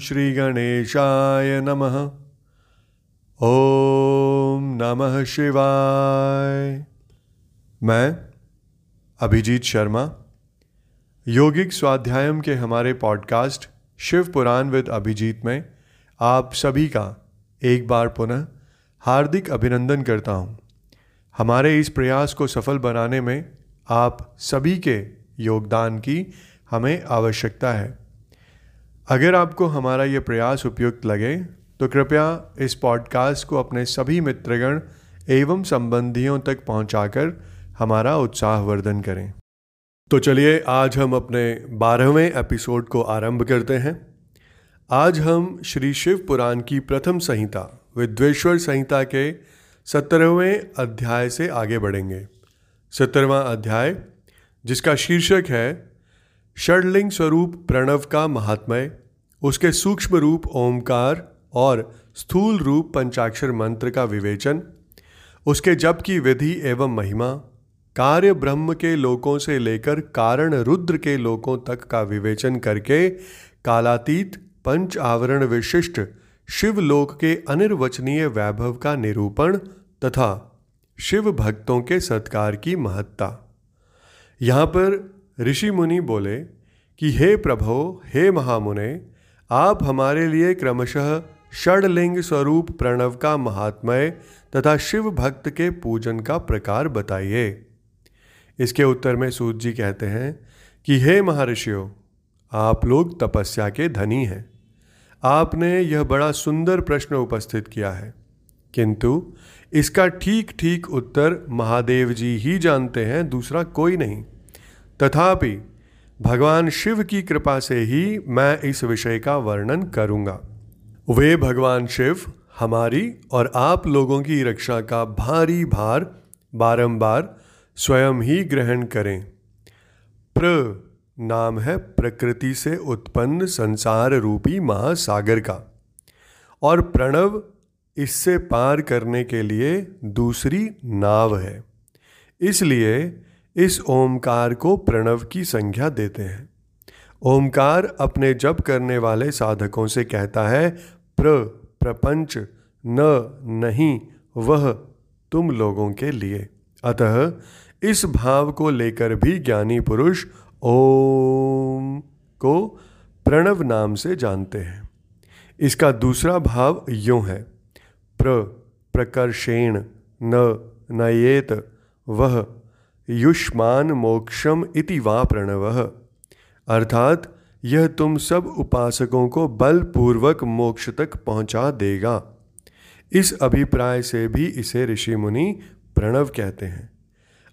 श्रीगणेशाय नमः। ॐ नमः शिवाय। मैं, अभिजीत शर्मा, योगिक स्वाध्यायम के हमारे पॉडकास्ट शिव पुराण विद अभिजीत में आप सभी का एक बार पुनः हार्दिक अभिनंदन करता हूँ। हमारे इस प्रयास को सफल बनाने में आप सभी के योगदान की हमें आवश्यकता है। अगर आपको हमारा ये प्रयास उपयुक्त लगे तो कृपया इस पॉडकास्ट को अपने सभी मित्रगण एवं संबंधियों तक पहुंचाकर हमारा उत्साहवर्धन करें। तो चलिए, आज हम अपने बारहवें एपिसोड को आरंभ करते हैं। आज हम श्री शिव पुराण की प्रथम संहिता विद्वेश्वर संहिता के सत्रहवें अध्याय से आगे बढ़ेंगे। सत्तरवां अध्याय, जिसका शीर्षक है षडलिंग स्वरूप प्रणव का महात्मय, उसके सूक्ष्म रूप ओमकार और स्थूल रूप पंचाक्षर मंत्र का विवेचन, उसके जप की विधि एवं महिमा, कार्य ब्रह्म के लोकों से लेकर कारण रुद्र के लोकों तक का विवेचन करके कालातीत पंच आवरण विशिष्ट शिवलोक के अनिर्वचनीय वैभव का निरूपण तथा शिव भक्तों के सत्कार की महत्ता। यहाँ पर ऋषि मुनि बोले कि हे प्रभो, हे महामुने, आप हमारे लिए क्रमशः षडलिंग स्वरूप प्रणव का महात्मय तथा शिव भक्त के पूजन का प्रकार बताइए। इसके उत्तर में सूत जी कहते हैं कि हे महर्षियों, आप लोग तपस्या के धनी हैं। आपने यह बड़ा सुंदर प्रश्न उपस्थित किया है। किंतु इसका ठीक ठीक उत्तर महादेव जी ही जानते हैं, दूसरा कोई नहीं। तथापि, भगवान शिव की कृपा से ही मैं इस विषय का वर्णन करूँगा। वे भगवान शिव, हमारी और आप लोगों की रक्षा का भारी भार बारंबार स्वयं ही ग्रहण करें। प्र नाम है प्रकृति से उत्पन्न संसार रूपी महासागर का। और प्रणव इससे पार करने के लिए दूसरी नाव है। इसलिए इस ओमकार को प्रणव की संख्या देते हैं। ओमकार अपने जप करने वाले साधकों से कहता है, प्र, प्रपंच, न, नहीं, वह, तुम लोगों के लिए। अतः इस भाव को लेकर भी ज्ञानी पुरुष ओम को प्रणव नाम से जानते हैं। इसका दूसरा भाव यूँ है, प्र, प्रकर्षेण, न, नयेत, वह युष्मान मोक्षम इति वा प्रणव। अर्थात, यह तुम सब उपासकों को बलपूर्वक मोक्ष तक पहुँचा देगा। इस अभिप्राय से भी इसे ऋषि मुनि प्रणव कहते हैं।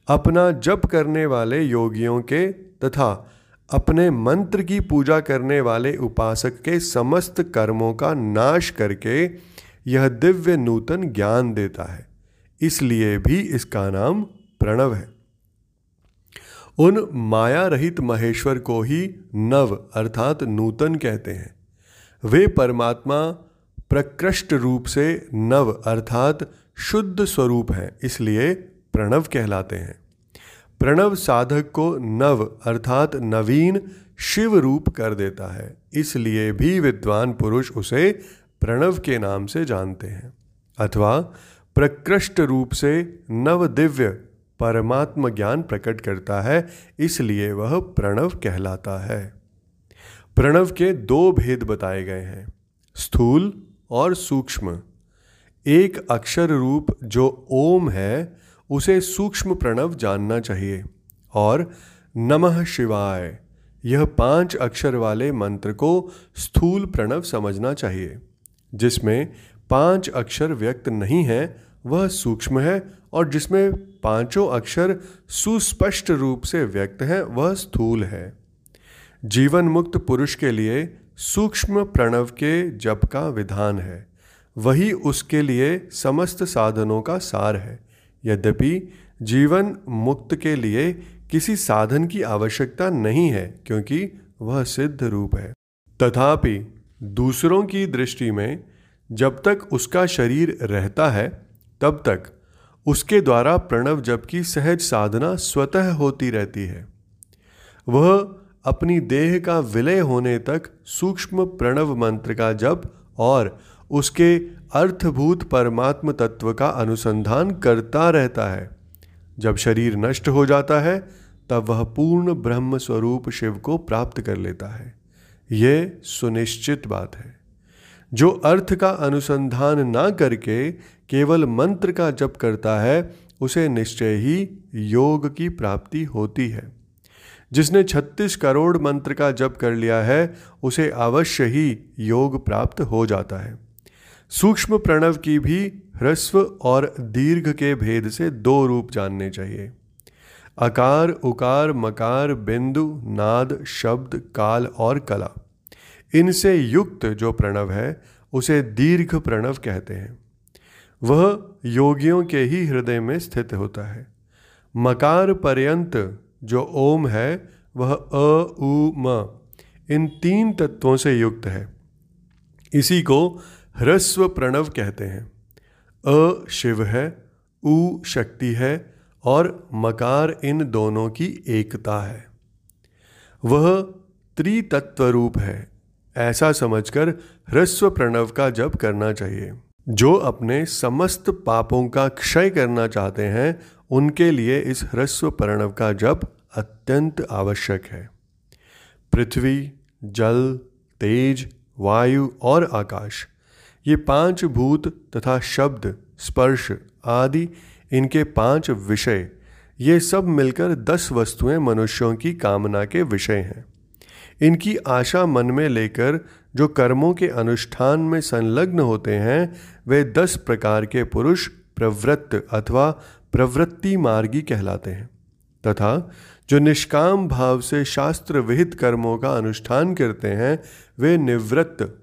अपना जप करने वाले योगियों के तथा अपने मंत्र की पूजा करने वाले उपासक के समस्त कर्मों का नाश करके यह दिव्य नूतन ज्ञान देता है। इसलिए भी इसका नाम प्रणव है। उन माया रहित महेश्वर को ही नव अर्थात नूतन कहते हैं। वे परमात्मा प्रकृष्ट रूप से नव अर्थात शुद्ध स्वरूप हैं, इसलिए प्रणव कहलाते हैं। प्रणव साधक को नव अर्थात नवीन शिव रूप कर देता है, इसलिए भी विद्वान पुरुष उसे प्रणव के नाम से जानते हैं। अथवा प्रकृष्ट रूप से नव दिव्य परमात्म ज्ञान प्रकट करता है, इसलिए वह प्रणव कहलाता है। प्रणव के दो भेद बताए गए हैं, स्थूल और सूक्ष्म। एक अक्षर रूप जो ओम है, उसे सूक्ष्म प्रणव जानना चाहिए। और नमः शिवाय, यह पाँच अक्षर वाले मंत्र को स्थूल प्रणव समझना चाहिए, जिसमें पाँच अक्षर व्यक्त नहीं है, वह सूक्ष्म है और जिसमें पाँचों अक्षर सुस्पष्ट रूप से व्यक्त हैं, वह स्थूल है। जीवन मुक्त पुरुष के लिए सूक्ष्म प्रणव के जप का विधान है। वही उसके लिए समस्त साधनों का सार है। यद्यपि जीवन मुक्त के लिए किसी साधन की आवश्यकता नहीं है, क्योंकि वह सिद्ध रूप है। तथापि दूसरों की दृष्टि में जब तक उसका शरीर रहता है, तब तक उसके द्वारा प्रणव जप की सहज साधना स्वतः होती रहती है। वह अपनी देह का विलय होने तक सूक्ष्म प्रणव मंत्र का जप और उसके अर्थभूत परमात्म तत्व का अनुसंधान करता रहता है। जब शरीर नष्ट हो जाता है, तब वह पूर्ण ब्रह्म स्वरूप शिव को प्राप्त कर लेता है। यह सुनिश्चित बात है। जो अर्थ का अनुसंधान ना करके केवल मंत्र का जप करता है, उसे निश्चय ही योग की प्राप्ति होती है। जिसने 36 करोड़ मंत्र का जप कर लिया है, उसे अवश्य ही योग प्राप्त हो जाता है। सूक्ष्म प्रणव की भी ह्रस्व और दीर्घ के भेद से दो रूप जानने चाहिए। अकार, उकार, मकार, बिंदु, नाद, शब्द, काल और कला। इनसे युक्त जो प्रणव है, उसे दीर्घ प्रणव कहते हैं। वह योगियों के ही हृदय में स्थित होता है। मकार पर्यंत जो ओम है, वह अ, उ, म, इन तीन तत्वों से युक्त है। इसी को ह्रस्व प्रणव कहते हैं। अ, शिव है, उ, शक्ति है और मकार इन दोनों की एकता है। वह त्रितत्व रूप है। ऐसा समझकर ह्रस्व प्रणव का जप करना चाहिए। जो अपने समस्त पापों का क्षय करना चाहते हैं, उनके लिए इस ह्रस्व प्रणव का जप अत्यंत आवश्यक है। पृथ्वी, जल, तेज, वायु और आकाश, ये पाँच भूत तथा शब्द, स्पर्श आदि, इनके पाँच विषय, ये सब मिलकर दस वस्तुएँ मनुष्यों की कामना के विषय हैं। इनकी आशा मन में लेकर जो कर्मों के अनुष्ठान में संलग्न होते हैं, वे दस प्रकार के पुरुष प्रवृत्त अथवा प्रवृत्ति मार्गी कहलाते हैं। तथा जो निष्काम भाव से शास्त्र विहित कर्मों का अनुष्ठान करते हैं, वे निवृत्त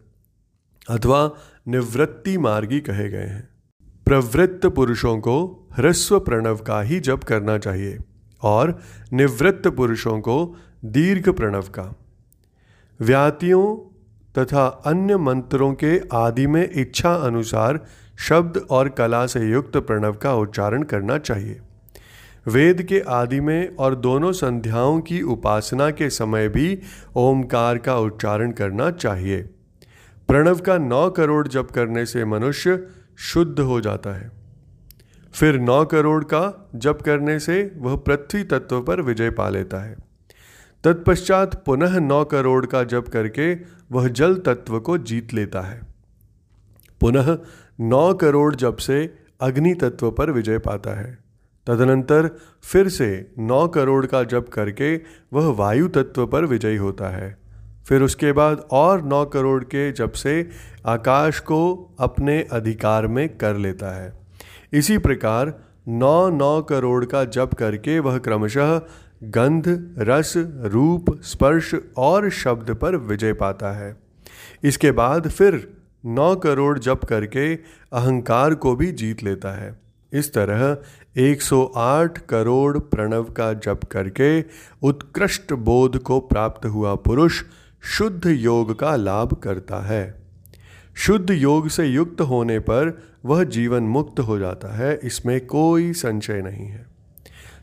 अथवा निवृत्ति मार्गी कहे गए हैं। प्रवृत्त पुरुषों को ह्रस्व प्रणव का ही जप करना चाहिए और निवृत्त पुरुषों को दीर्घ प्रणव का। व्यातियों तथा अन्य मंत्रों के आदि में इच्छा अनुसार शब्द और कला से युक्त प्रणव का उच्चारण करना चाहिए। वेद के आदि में और दोनों संध्याओं की उपासना के समय भी ओमकार का उच्चारण करना चाहिए। प्रणव का नौ करोड़ जप करने से मनुष्य शुद्ध हो जाता है। फिर नौ करोड़ का जप करने से वह पृथ्वी तत्व पर विजय पा लेता है। तत्पश्चात पुनः नौ करोड़ का जप करके वह जल तत्व को जीत लेता है। पुनः नौ करोड़ जप से अग्नि तत्व पर विजय पाता है। तदनंतर फिर से नौ करोड़ का जप करके वह वायु तत्व पर विजयी होता है। फिर उसके बाद और नौ करोड़ के जप से आकाश को अपने अधिकार में कर लेता है। इसी प्रकार नौ नौ करोड़ का जप करके वह क्रमशः गंध, रस, रूप, स्पर्श और शब्द पर विजय पाता है। इसके बाद फिर नौ करोड़ जप करके अहंकार को भी जीत लेता है। इस तरह 108 करोड़ प्रणव का जप करके उत्कृष्ट बोध को प्राप्त हुआ पुरुष शुद्ध योग का लाभ करता है। शुद्ध योग से युक्त होने पर वह जीवन मुक्त हो जाता है, इसमें कोई संशय नहीं है।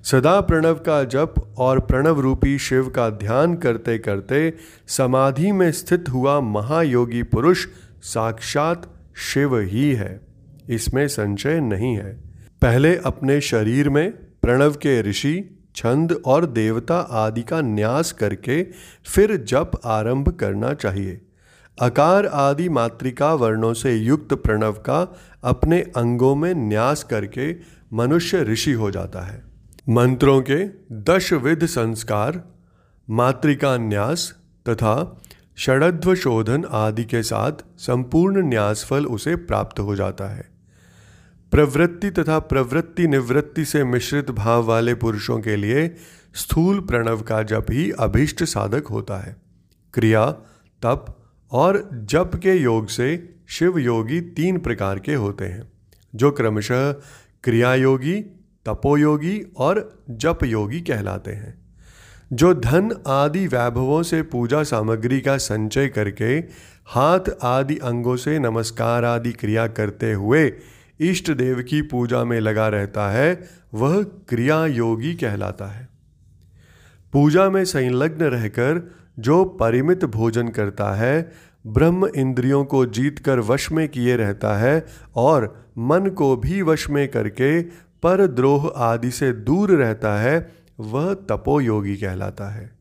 सदा प्रणव का जप और प्रणव रूपी शिव का ध्यान करते करते समाधि में स्थित हुआ महायोगी पुरुष साक्षात शिव ही है। इसमें संशय नहीं है। पहले अपने शरीर में प्रणव के ऋषि, छंद और देवता आदि का न्यास करके फिर जप आरंभ करना चाहिए। अकार आदि मातृका वर्णों से युक्त प्रणव का अपने अंगों में न्यास करके मनुष्य ऋषि हो जाता है। मंत्रों के दशविध संस्कार मातृका न्यास तथा षडध्व शोधन आदि के साथ संपूर्ण न्यास फल उसे प्राप्त हो जाता है। प्रवृत्ति तथा प्रवृत्ति निवृत्ति से मिश्रित भाव वाले पुरुषों के लिए स्थूल प्रणव का जप ही अभीष्ट साधक होता है। क्रिया, तप और जप के योग से शिव योगी तीन प्रकार के होते हैं, जो क्रमशः क्रिया योगी तपोयोगी और जप योगी कहलाते हैं। जो धन आदि वैभवों से पूजा सामग्री का संचय करके हाथ आदि अंगों से नमस्कार आदि क्रिया करते हुए इष्ट देव की पूजा में लगा रहता है, वह क्रिया योगी कहलाता है। पूजा में संलग्न रहकर जो परिमित भोजन करता है, ब्रह्म इंद्रियों को जीतकर वश में किए रहता है और मन को भी वश में करके पर द्रोह आदि से दूर रहता है, वह तपोयोगी कहलाता है।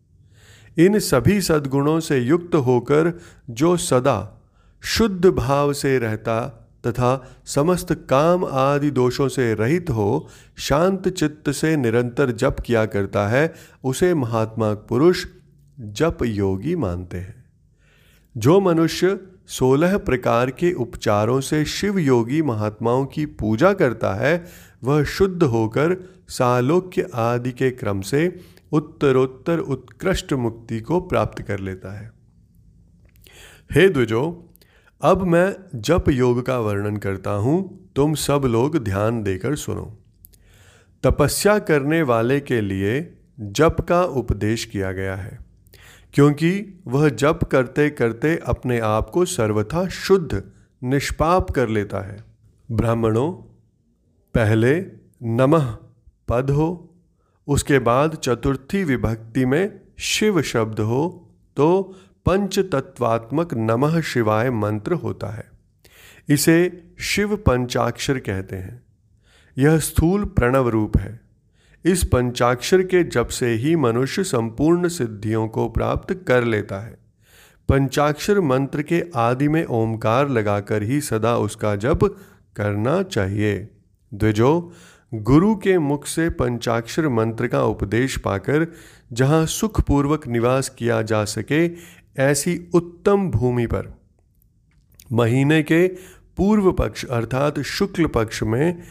इन सभी सद्गुणों से युक्त होकर जो सदा शुद्ध भाव से रहता तथा समस्त काम आदि दोषों से रहित हो, शांत चित्त से निरंतर जप किया करता है, उसे महात्मा पुरुष जप योगी मानते हैं। जो मनुष्य सोलह प्रकार के उपचारों से शिव योगी महात्माओं की पूजा करता है, वह शुद्ध होकर सालोक्य आदि के क्रम से उत्तरोत्तर उत्कृष्ट मुक्ति को प्राप्त कर लेता है। हे द्विजो, अब मैं जप योग का वर्णन करता हूँ, तुम सब लोग ध्यान देकर सुनो। तपस्या करने वाले के लिए जप का उपदेश किया गया है। क्योंकि वह जप करते करते अपने आप को सर्वथा शुद्ध, निष्पाप कर लेता है। ब्राह्मणों, पहले नमः पद हो, उसके बाद चतुर्थी विभक्ति में शिव शब्द हो तो पंच तत्वात्मक नमः शिवाय मंत्र होता है। इसे शिव पंचाक्षर कहते हैं। यह स्थूल प्रणव रूप है। इस पंचाक्षर के जप से ही मनुष्य संपूर्ण सिद्धियों को प्राप्त कर लेता है। पंचाक्षर मंत्र के आदि में ओमकार लगाकर ही सदा उसका जप करना चाहिए। द्विजो, गुरु के मुख से पंचाक्षर मंत्र का उपदेश पाकर जहाँ सुखपूर्वक निवास किया जा सके, ऐसी उत्तम भूमि पर। महीने के पूर्व पक्ष अर्थात शुक्ल पक्ष में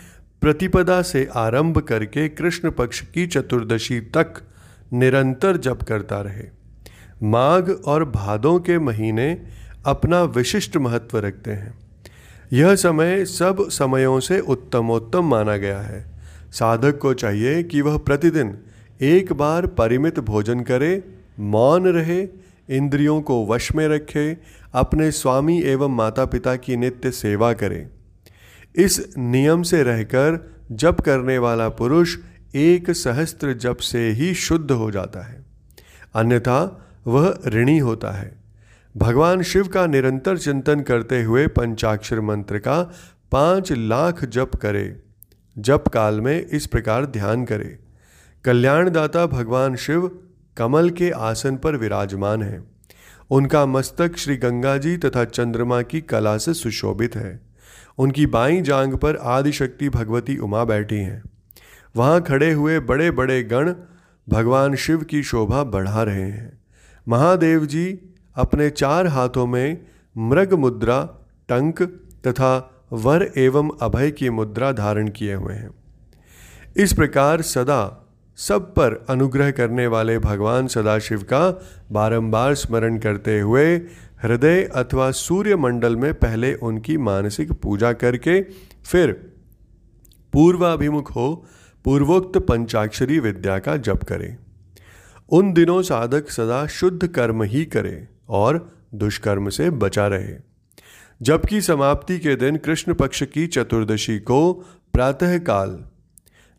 प्रतिपदा से आरंभ करके कृष्ण पक्ष की चतुर्दशी तक निरंतर जप करता रहे। माघ और भादों के महीने अपना विशिष्ट महत्व रखते हैं। यह समय सब समयों से उत्तमोत्तम माना गया है। साधक को चाहिए कि वह प्रतिदिन एक बार परिमित भोजन करे, मौन रहे, इंद्रियों को वश में रखे, अपने स्वामी एवं माता पिता की नित्य सेवा करे। इस नियम से रहकर जप करने वाला पुरुष एक सहस्त्र जप से ही शुद्ध हो जाता है। अन्यथा वह ऋणी होता है। भगवान शिव का निरंतर चिंतन करते हुए पंचाक्षर मंत्र का पाँच लाख जप करे। जप काल में इस प्रकार ध्यान करे। कल्याणदाता भगवान शिव कमल के आसन पर विराजमान है। उनका मस्तक श्री गंगा जी तथा चंद्रमा की कला से सुशोभित है। उनकी बाई जांग पर आदिशक्ति भगवती उमा बैठी हैं। वहाँ खड़े हुए बड़े बड़े गण भगवान शिव की शोभा बढ़ा रहे हैं। महादेव जी अपने चार हाथों में मृग मुद्रा, टंक तथा वर एवं अभय की मुद्रा धारण किए हुए हैं। इस प्रकार सदा सब पर अनुग्रह करने वाले भगवान सदाशिव का बारंबार स्मरण करते हुए हृदय अथवा सूर्य मंडल में पहले उनकी मानसिक पूजा करके फिर पूर्वाभिमुख हो पूर्वोक्त पंचाक्षरी विद्या का जप करें। उन दिनों साधक सदा शुद्ध कर्म ही करे और दुष्कर्म से बचा रहे। जबकि समाप्ति के दिन कृष्ण पक्ष की चतुर्दशी को प्रातःकाल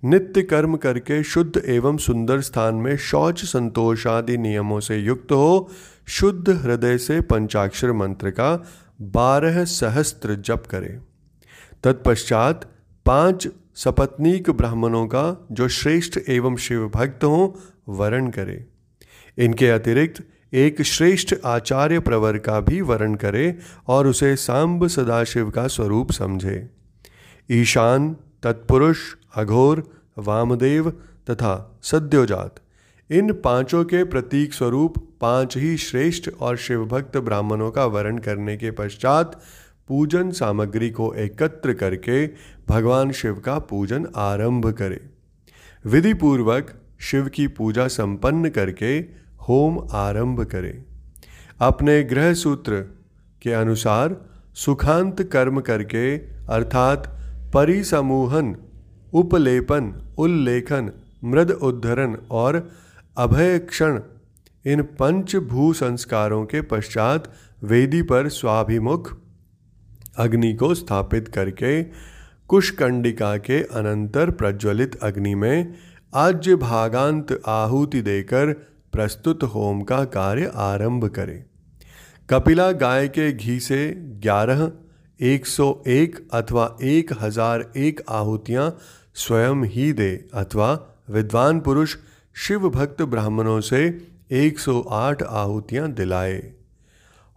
नित्य कर्म करके शुद्ध एवं सुंदर स्थान में शौच, संतोष आदि नियमों से युक्त हो, शुद्ध हृदय से पंचाक्षर मंत्र का बारह सहस्त्र जप करे। तत्पश्चात पाँच सपत्नीक ब्राह्मणों का, जो श्रेष्ठ एवं शिव भक्त हों, वरण करे। इनके अतिरिक्त एक श्रेष्ठ आचार्य प्रवर का भी वरण करे और उसे सांब सदाशिव का स्वरूप समझे। ईशान, तत्पुरुष अघोर, वामदेव तथा सद्योजात। इन पाँचों के प्रतीक स्वरूप पाँच ही श्रेष्ठ और शिवभक्त ब्राह्मणों का वर्ण करने के पश्चात पूजन सामग्री को एकत्र करके भगवान शिव का पूजन आरंभ करें। विधि पूर्वक शिव की पूजा संपन्न करके होम आरंभ करें। अपने ग्रह सूत्र के अनुसार सुखांत कर्म करके, अर्थात परिसमूहन उपलेपन, उल्लेखन, मृद उद्धरण और अभय क्षण इन पंच भू संस्कारों के पश्चात वेदी पर स्वाभिमुख अग्नि को स्थापित करके कुशकंडिका के अनंतर प्रज्वलित अग्नि में आज्य भागांत आहुति देकर प्रस्तुत होम का कार्य आरंभ करें। कपिला गाय के घी से ग्यारह, एक सौ एक अथवा एक हज़ार एक आहुतियाँ स्वयं ही दे अथवा विद्वान पुरुष शिव भक्त ब्राह्मणों से 108 आहुतियाँ दिलाए।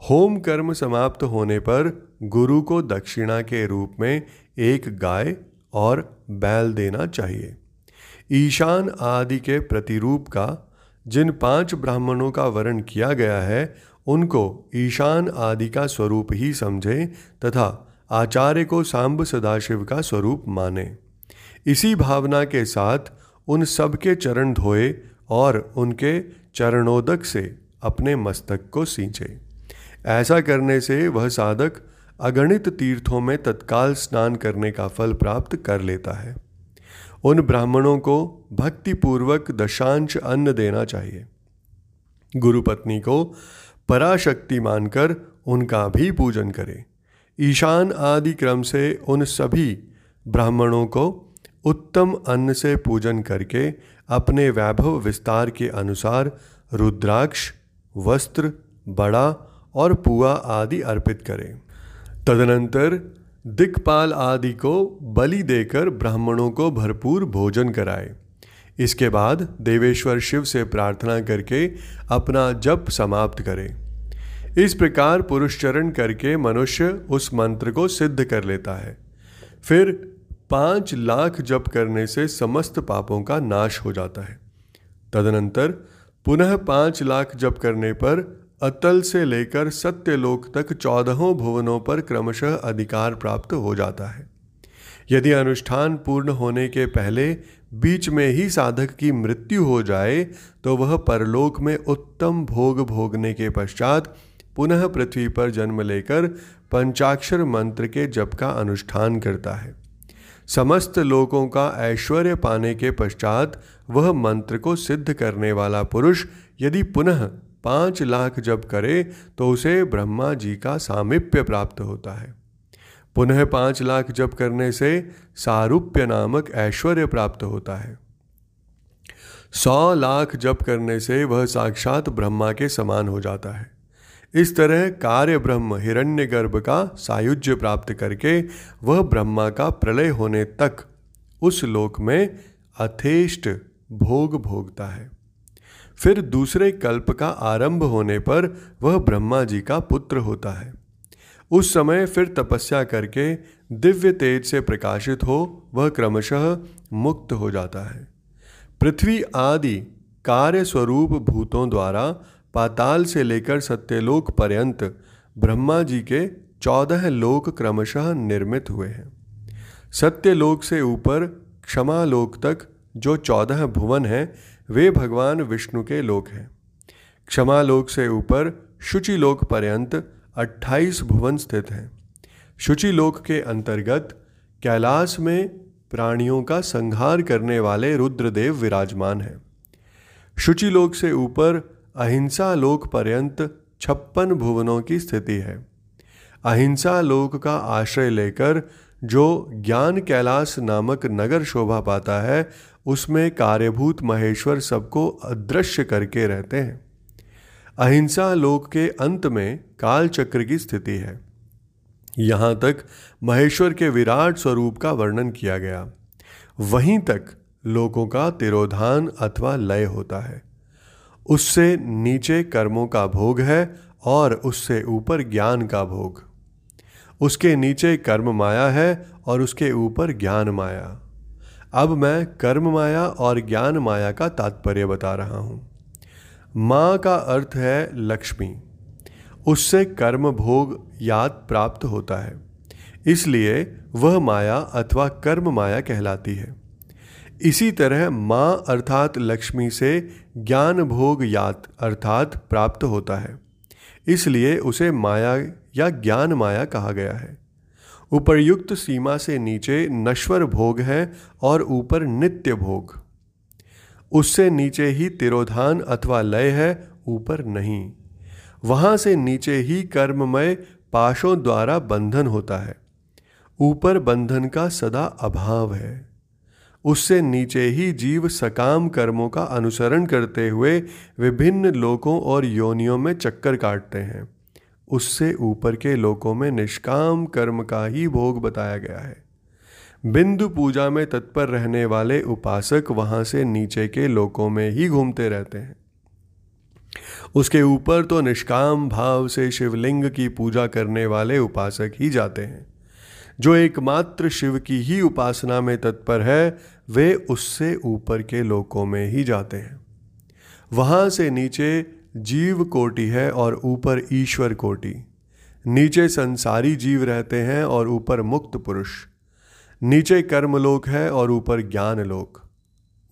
होम कर्म समाप्त होने पर गुरु को दक्षिणा के रूप में एक गाय और बैल देना चाहिए। ईशान आदि के प्रतिरूप का, जिन पाँच ब्राह्मणों का वर्ण किया गया है, उनको ईशान आदि का स्वरूप ही समझें तथा आचार्य को सांब सदाशिव का स्वरूप माने। इसी भावना के साथ उन सब के चरण धोए और उनके चरणोदक से अपने मस्तक को सींचे। ऐसा करने से वह साधक अगणित तीर्थों में तत्काल स्नान करने का फल प्राप्त कर लेता है। उन ब्राह्मणों को भक्तिपूर्वक दशांश अन्न देना चाहिए। गुरु पत्नी को पराशक्ति मानकर उनका भी पूजन करें। ईशान आदि क्रम से उन सभी ब्राह्मणों को उत्तम अन्न से पूजन करके अपने वैभव विस्तार के अनुसार रुद्राक्ष, वस्त्र, बड़ा और पुआ आदि अर्पित करें। तदनंतर दिक्पाल आदि को बलि देकर ब्राह्मणों को भरपूर भोजन कराए। इसके बाद देवेश्वर शिव से प्रार्थना करके अपना जप समाप्त करें। इस प्रकार पुरुष चरण करके मनुष्य उस मंत्र को सिद्ध कर लेता है। फिर पाँच लाख जप करने से समस्त पापों का नाश हो जाता है। तदनंतर पुनः पाँच लाख जप करने पर अतल से लेकर सत्यलोक तक चौदहों भुवनों पर क्रमशः अधिकार प्राप्त हो जाता है। यदि अनुष्ठान पूर्ण होने के पहले बीच में ही साधक की मृत्यु हो जाए तो वह परलोक में उत्तम भोग भोगने के पश्चात पुनः पृथ्वी पर जन्म लेकर पंचाक्षर मंत्र के जप का अनुष्ठान करता है। समस्त लोगों का ऐश्वर्य पाने के पश्चात वह मंत्र को सिद्ध करने वाला पुरुष यदि पुनः पाँच लाख जप करे तो उसे ब्रह्मा जी का सामिप्य प्राप्त होता है। पुनः पाँच लाख जप करने से सारूप्य नामक ऐश्वर्य प्राप्त होता है। सौ लाख जप करने से वह साक्षात ब्रह्मा के समान हो जाता है। इस तरह कार्य ब्रह्म हिरण्य गर्भ का सायुज्य प्राप्त करके वह ब्रह्मा का प्रलय होने तक उस लोक में अथेष्ट भोग भोगता है। फिर दूसरे कल्प का आरंभ होने पर वह ब्रह्मा जी का पुत्र होता है। उस समय फिर तपस्या करके दिव्य तेज से प्रकाशित हो वह क्रमशः मुक्त हो जाता है। पृथ्वी आदि कार्य स्वरूप भूतों द्वारा पाताल से लेकर सत्यलोक पर्यंत ब्रह्मा जी के चौदह लोक क्रमशः निर्मित हुए हैं। सत्यलोक से ऊपर क्षमा लोक तक जो चौदह भुवन हैं, वे भगवान विष्णु के लोक हैं। क्षमा लोक से ऊपर शुचि लोक पर्यंत अट्ठाईस भुवन स्थित हैं। शुचि लोक के अंतर्गत कैलाश में प्राणियों का संहार करने वाले रुद्रदेव विराजमान हैं। शुचि लोक से ऊपर अहिंसा लोक पर्यंत छप्पन भुवनों की स्थिति है। अहिंसा लोक का आश्रय लेकर जो ज्ञान कैलाश नामक नगर शोभा पाता है, उसमें कार्यभूत महेश्वर सबको अदृश्य करके रहते हैं। अहिंसा लोक के अंत में काल चक्र की स्थिति है। यहाँ तक महेश्वर के विराट स्वरूप का वर्णन किया गया। वहीं तक लोकों का तिरोधान अथवा लय होता है। उससे नीचे कर्मों का भोग है और उससे ऊपर ज्ञान का भोग। उसके नीचे कर्म माया है और उसके ऊपर ज्ञान माया। अब मैं कर्म माया और ज्ञान माया का तात्पर्य बता रहा हूँ। माँ का अर्थ है लक्ष्मी। उससे कर्म भोग याद प्राप्त होता है। इसलिए वह माया अथवा कर्म माया कहलाती है। इसी तरह माँ अर्थात लक्ष्मी से ज्ञान भोग यात अर्थात प्राप्त होता है। इसलिए उसे माया या ज्ञान माया कहा गया है। उपर्युक्त सीमा से नीचे नश्वर भोग है और ऊपर नित्य भोग। उससे नीचे ही तिरोधान अथवा लय है, ऊपर नहीं। वहाँ से नीचे ही कर्ममय पाशों द्वारा बंधन होता है। ऊपर बंधन का सदा अभाव है। उससे नीचे ही जीव सकाम कर्मों का अनुसरण करते हुए विभिन्न लोकों और योनियों में चक्कर काटते हैं। उससे ऊपर के लोकों में निष्काम कर्म का ही भोग बताया गया है। बिंदु पूजा में तत्पर रहने वाले उपासक वहाँ से नीचे के लोकों में ही घूमते रहते हैं। उसके ऊपर तो निष्काम भाव से शिवलिंग की पूजा करने वाले उपासक ही जाते हैं। जो एकमात्र शिव की ही उपासना में तत्पर है, वे उससे ऊपर के लोकों में ही जाते हैं। वहाँ से नीचे जीव कोटि है और ऊपर ईश्वर कोटि। नीचे संसारी जीव रहते हैं और ऊपर मुक्त पुरुष। नीचे कर्मलोक है और ऊपर ज्ञान लोक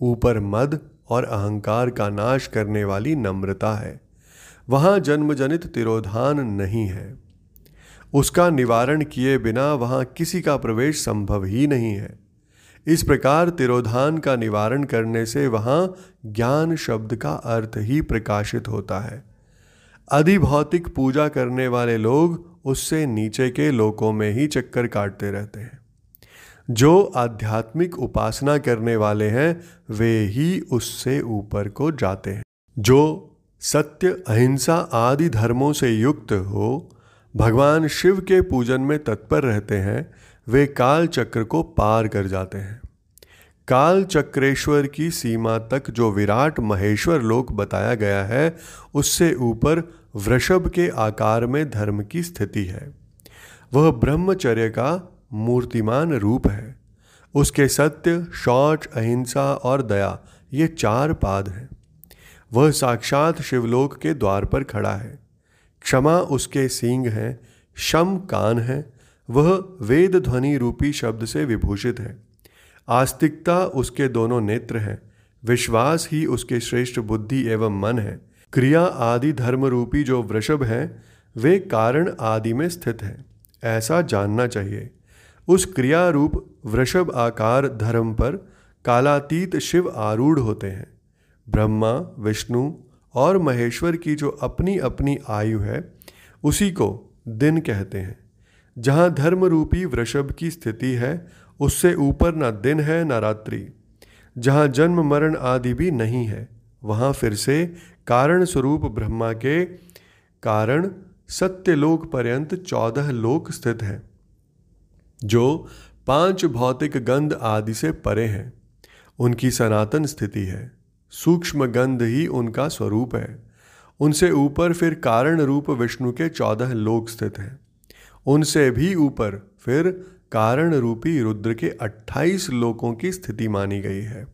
ऊपर मद और अहंकार का नाश करने वाली नम्रता है। वहाँ जन्म जनित तिरोधान नहीं है। उसका निवारण किए बिना वहाँ किसी का प्रवेश संभव ही नहीं है। इस प्रकार तिरोधान का निवारण करने से वहाँ ज्ञान शब्द का अर्थ ही प्रकाशित होता है। अधिभौतिक पूजा करने वाले लोग उससे नीचे के लोकों में ही चक्कर काटते रहते हैं। जो आध्यात्मिक उपासना करने वाले हैं, वे ही उससे ऊपर को जाते हैं। जो सत्य, अहिंसा आदि धर्मों से युक्त हो भगवान शिव के पूजन में तत्पर रहते हैं, वे काल चक्र को पार कर जाते हैं। काल चक्रेश्वर की सीमा तक जो विराट महेश्वर लोक बताया गया है, उससे ऊपर वृषभ के आकार में धर्म की स्थिति है। वह ब्रह्मचर्य का मूर्तिमान रूप है। उसके सत्य, शौच, अहिंसा और दया, ये चार पाद हैं। वह साक्षात शिवलोक के द्वार पर खड़ा है। क्षमा उसके सींग हैं, शम कान है, वह वेद ध्वनि रूपी शब्द से विभूषित है। आस्तिकता उसके दोनों नेत्र हैं, विश्वास ही उसके श्रेष्ठ बुद्धि एवं मन है। क्रिया आदि धर्म रूपी जो वृषभ हैं, वे कारण आदि में स्थित हैं, ऐसा जानना चाहिए। उस क्रिया रूप वृषभ आकार धर्म पर कालातीत शिव आरूढ़ होते हैं। ब्रह्मा, विष्णु और महेश्वर की जो अपनी अपनी आयु है, उसी को दिन कहते हैं। जहाँ धर्म रूपी वृषभ की स्थिति है, उससे ऊपर ना दिन है, ना रात्रि। जहाँ जन्म मरण आदि भी नहीं है, वहाँ फिर से कारण स्वरूप ब्रह्मा के कारण सत्यलोक पर्यंत चौदह लोक स्थित हैं, जो पाँच भौतिक गंध आदि से परे हैं। उनकी सनातन स्थिति है। सूक्ष्म गंध ही उनका स्वरूप है। उनसे ऊपर फिर कारण रूप विष्णु के चौदह लोक स्थित हैं। उनसे भी ऊपर फिर कारण रूपी रुद्र के अट्ठाईस लोकों की स्थिति मानी गई है।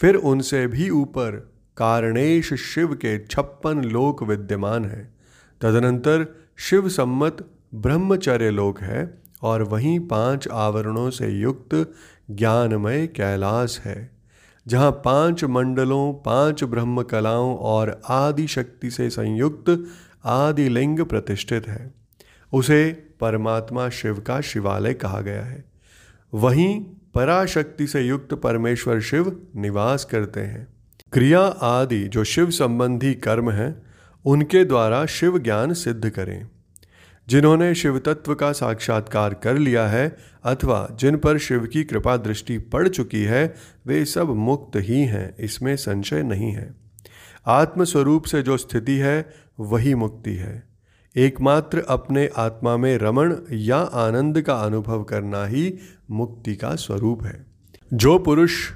फिर उनसे भी ऊपर कारणेश शिव के छप्पन लोक विद्यमान है। तदनंतर शिव सम्मत ब्रह्मचर्य लोक है और वहीं पाँच आवरणों से युक्त ज्ञानमय कैलाश है। जहाँ पाँच मंडलों, पाँच ब्रह्म कलाओं और आदि शक्ति से संयुक्त आदि लिंग प्रतिष्ठित है। उसे परमात्मा शिव का शिवालय कहा गया है। वहीं पराशक्ति से युक्त परमेश्वर शिव निवास करते हैं। क्रिया आदि जो शिव संबंधी कर्म हैं, उनके द्वारा शिव ज्ञान सिद्ध करें। जिन्होंने शिव तत्व का साक्षात्कार कर लिया है अथवा जिन पर शिव की कृपा दृष्टि पड़ चुकी है, वे सब मुक्त ही हैं, इसमें संशय नहीं है। आत्मस्वरूप से जो स्थिति है, वही मुक्ति है। एकमात्र अपने आत्मा में रमण या आनंद का अनुभव करना ही मुक्ति का स्वरूप है। जो पुरुष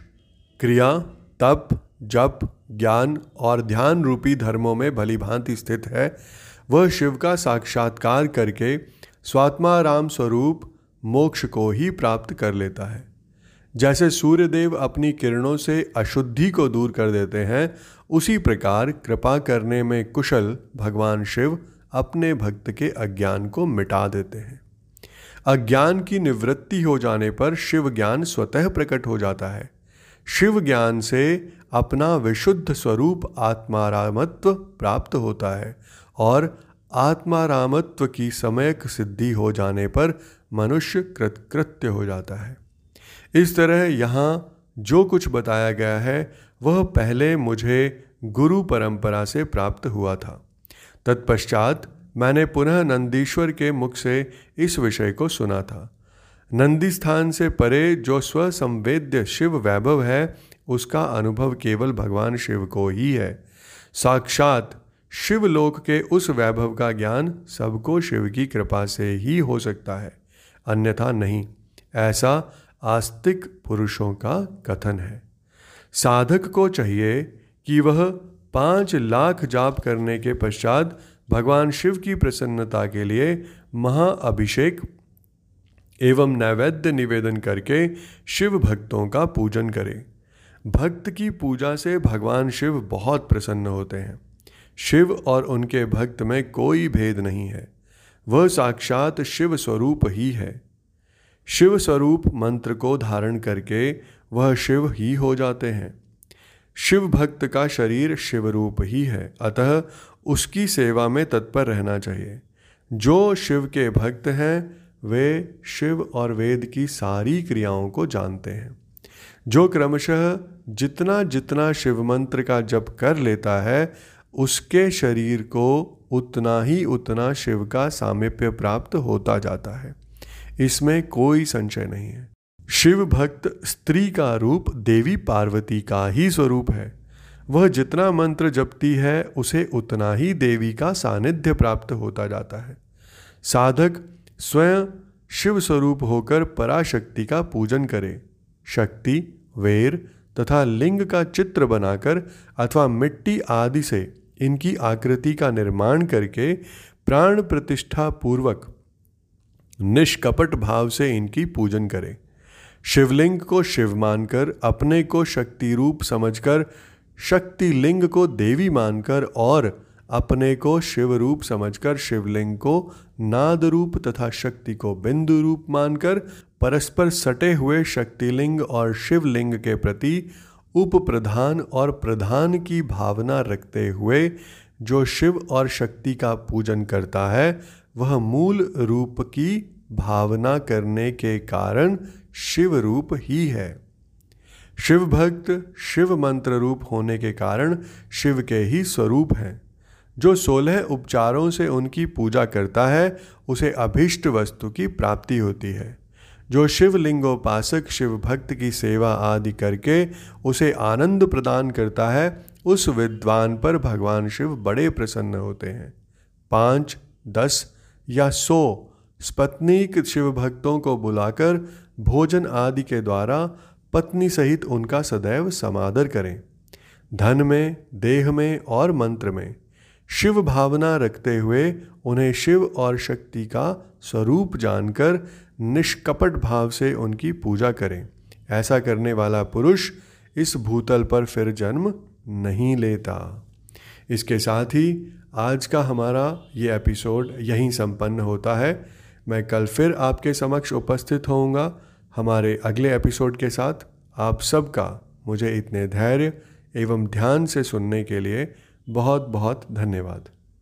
क्रिया, तप, जप, ज्ञान और ध्यान रूपी धर्मों में भली भांति स्थित है वह शिव का साक्षात्कार करके स्वात्मा राम स्वरूप मोक्ष को ही प्राप्त कर लेता है। जैसे सूर्यदेव अपनी किरणों से अशुद्धि को दूर कर देते हैं, उसी प्रकार कृपा करने में कुशल भगवान शिव अपने भक्त के अज्ञान को मिटा देते हैं। अज्ञान की निवृत्ति हो जाने पर शिव ज्ञान स्वतः प्रकट हो जाता है। शिव ज्ञान से अपना विशुद्ध स्वरूप आत्मारामत्व प्राप्त होता है और आत्मारामत्व की समयक सिद्धि हो जाने पर मनुष्य कृतकृत्य हो जाता है। इस तरह यहाँ जो कुछ बताया गया है, वह पहले मुझे गुरु परंपरा से प्राप्त हुआ था। तत्पश्चात मैंने पुनः नंदीश्वर के मुख से इस विषय को सुना था। नंदी स्थान से परे जो स्वसंवेद्य शिव वैभव है, उसका अनुभव केवल भगवान शिव को ही है। साक्षात शिवलोक के उस वैभव का ज्ञान सबको शिव की कृपा से ही हो सकता है, अन्यथा नहीं। ऐसा आस्तिक पुरुषों का कथन है। साधक को चाहिए कि वह पाँच लाख जाप करने के पश्चात भगवान शिव की प्रसन्नता के लिए महाअभिषेक एवं नैवेद्य निवेदन करके शिव भक्तों का पूजन करें। भक्त की पूजा से भगवान शिव बहुत प्रसन्न होते हैं। शिव और उनके भक्त में कोई भेद नहीं है। वह साक्षात शिव स्वरूप ही है। शिव स्वरूप मंत्र को धारण करके वह शिव ही हो जाते हैं। शिव भक्त का शरीर शिव रूप ही है, अतः उसकी सेवा में तत्पर रहना चाहिए। जो शिव के भक्त हैं, वे शिव और वेद की सारी क्रियाओं को जानते हैं। जो क्रमशः जितना जितना शिव मंत्र का जप कर लेता है उसके शरीर को उतना ही उतना शिव का सामिप्य प्राप्त होता जाता है। इसमें कोई संशय नहीं है। शिव भक्त स्त्री का रूप देवी पार्वती का ही स्वरूप है। वह जितना मंत्र जपती है, उसे उतना ही देवी का सानिध्य प्राप्त होता जाता है। साधक स्वयं शिव स्वरूप होकर पराशक्ति का पूजन करे। शक्ति, वेर तथा लिंग का चित्र बनाकर अथवा मिट्टी आदि से इनकी आकृति का निर्माण करके प्राण प्रतिष्ठा पूर्वक निष्कपट भाव से इनकी पूजन करें। शिवलिंग को शिव मानकर, अपने को शक्ति रूप समझकर, शक्ति लिंग को देवी मानकर और अपने को शिव रूप समझकर शिवलिंग को नाद रूप तथा शक्ति को बिंदु रूप मानकर परस्पर सटे हुए शक्तिलिंग और शिवलिंग के प्रति उप प्रधान और प्रधान की भावना रखते हुए जो शिव और शक्ति का पूजन करता है, वह मूल रूप की भावना करने के कारण शिव रूप ही है। शिव भक्त शिव मंत्र रूप होने के कारण शिव के ही स्वरूप हैं। जो सोलह उपचारों से उनकी पूजा करता है, उसे अभिष्ट वस्तु की प्राप्ति होती है। जो शिवलिंगोपासक शिव भक्त की सेवा आदि करके उसे आनंद प्रदान करता है, उस विद्वान पर भगवान शिव बड़े प्रसन्न होते हैं। पाँच, दस या सौ स्पत्नीक शिव भक्तों को बुलाकर भोजन आदि के द्वारा पत्नी सहित उनका सदैव समादर करें। धन में, देह में और मंत्र में शिव भावना रखते हुए उन्हें शिव और शक्ति का स्वरूप जानकर निष्कपट भाव से उनकी पूजा करें। ऐसा करने वाला पुरुष इस भूतल पर फिर जन्म नहीं लेता। इसके साथ ही आज का हमारा ये एपिसोड यहीं संपन्न होता है। मैं कल फिर आपके समक्ष उपस्थित होऊँगा हमारे अगले एपिसोड के साथ। आप सबका मुझे इतने धैर्य एवं ध्यान से सुनने के लिए बहुत बहुत धन्यवाद।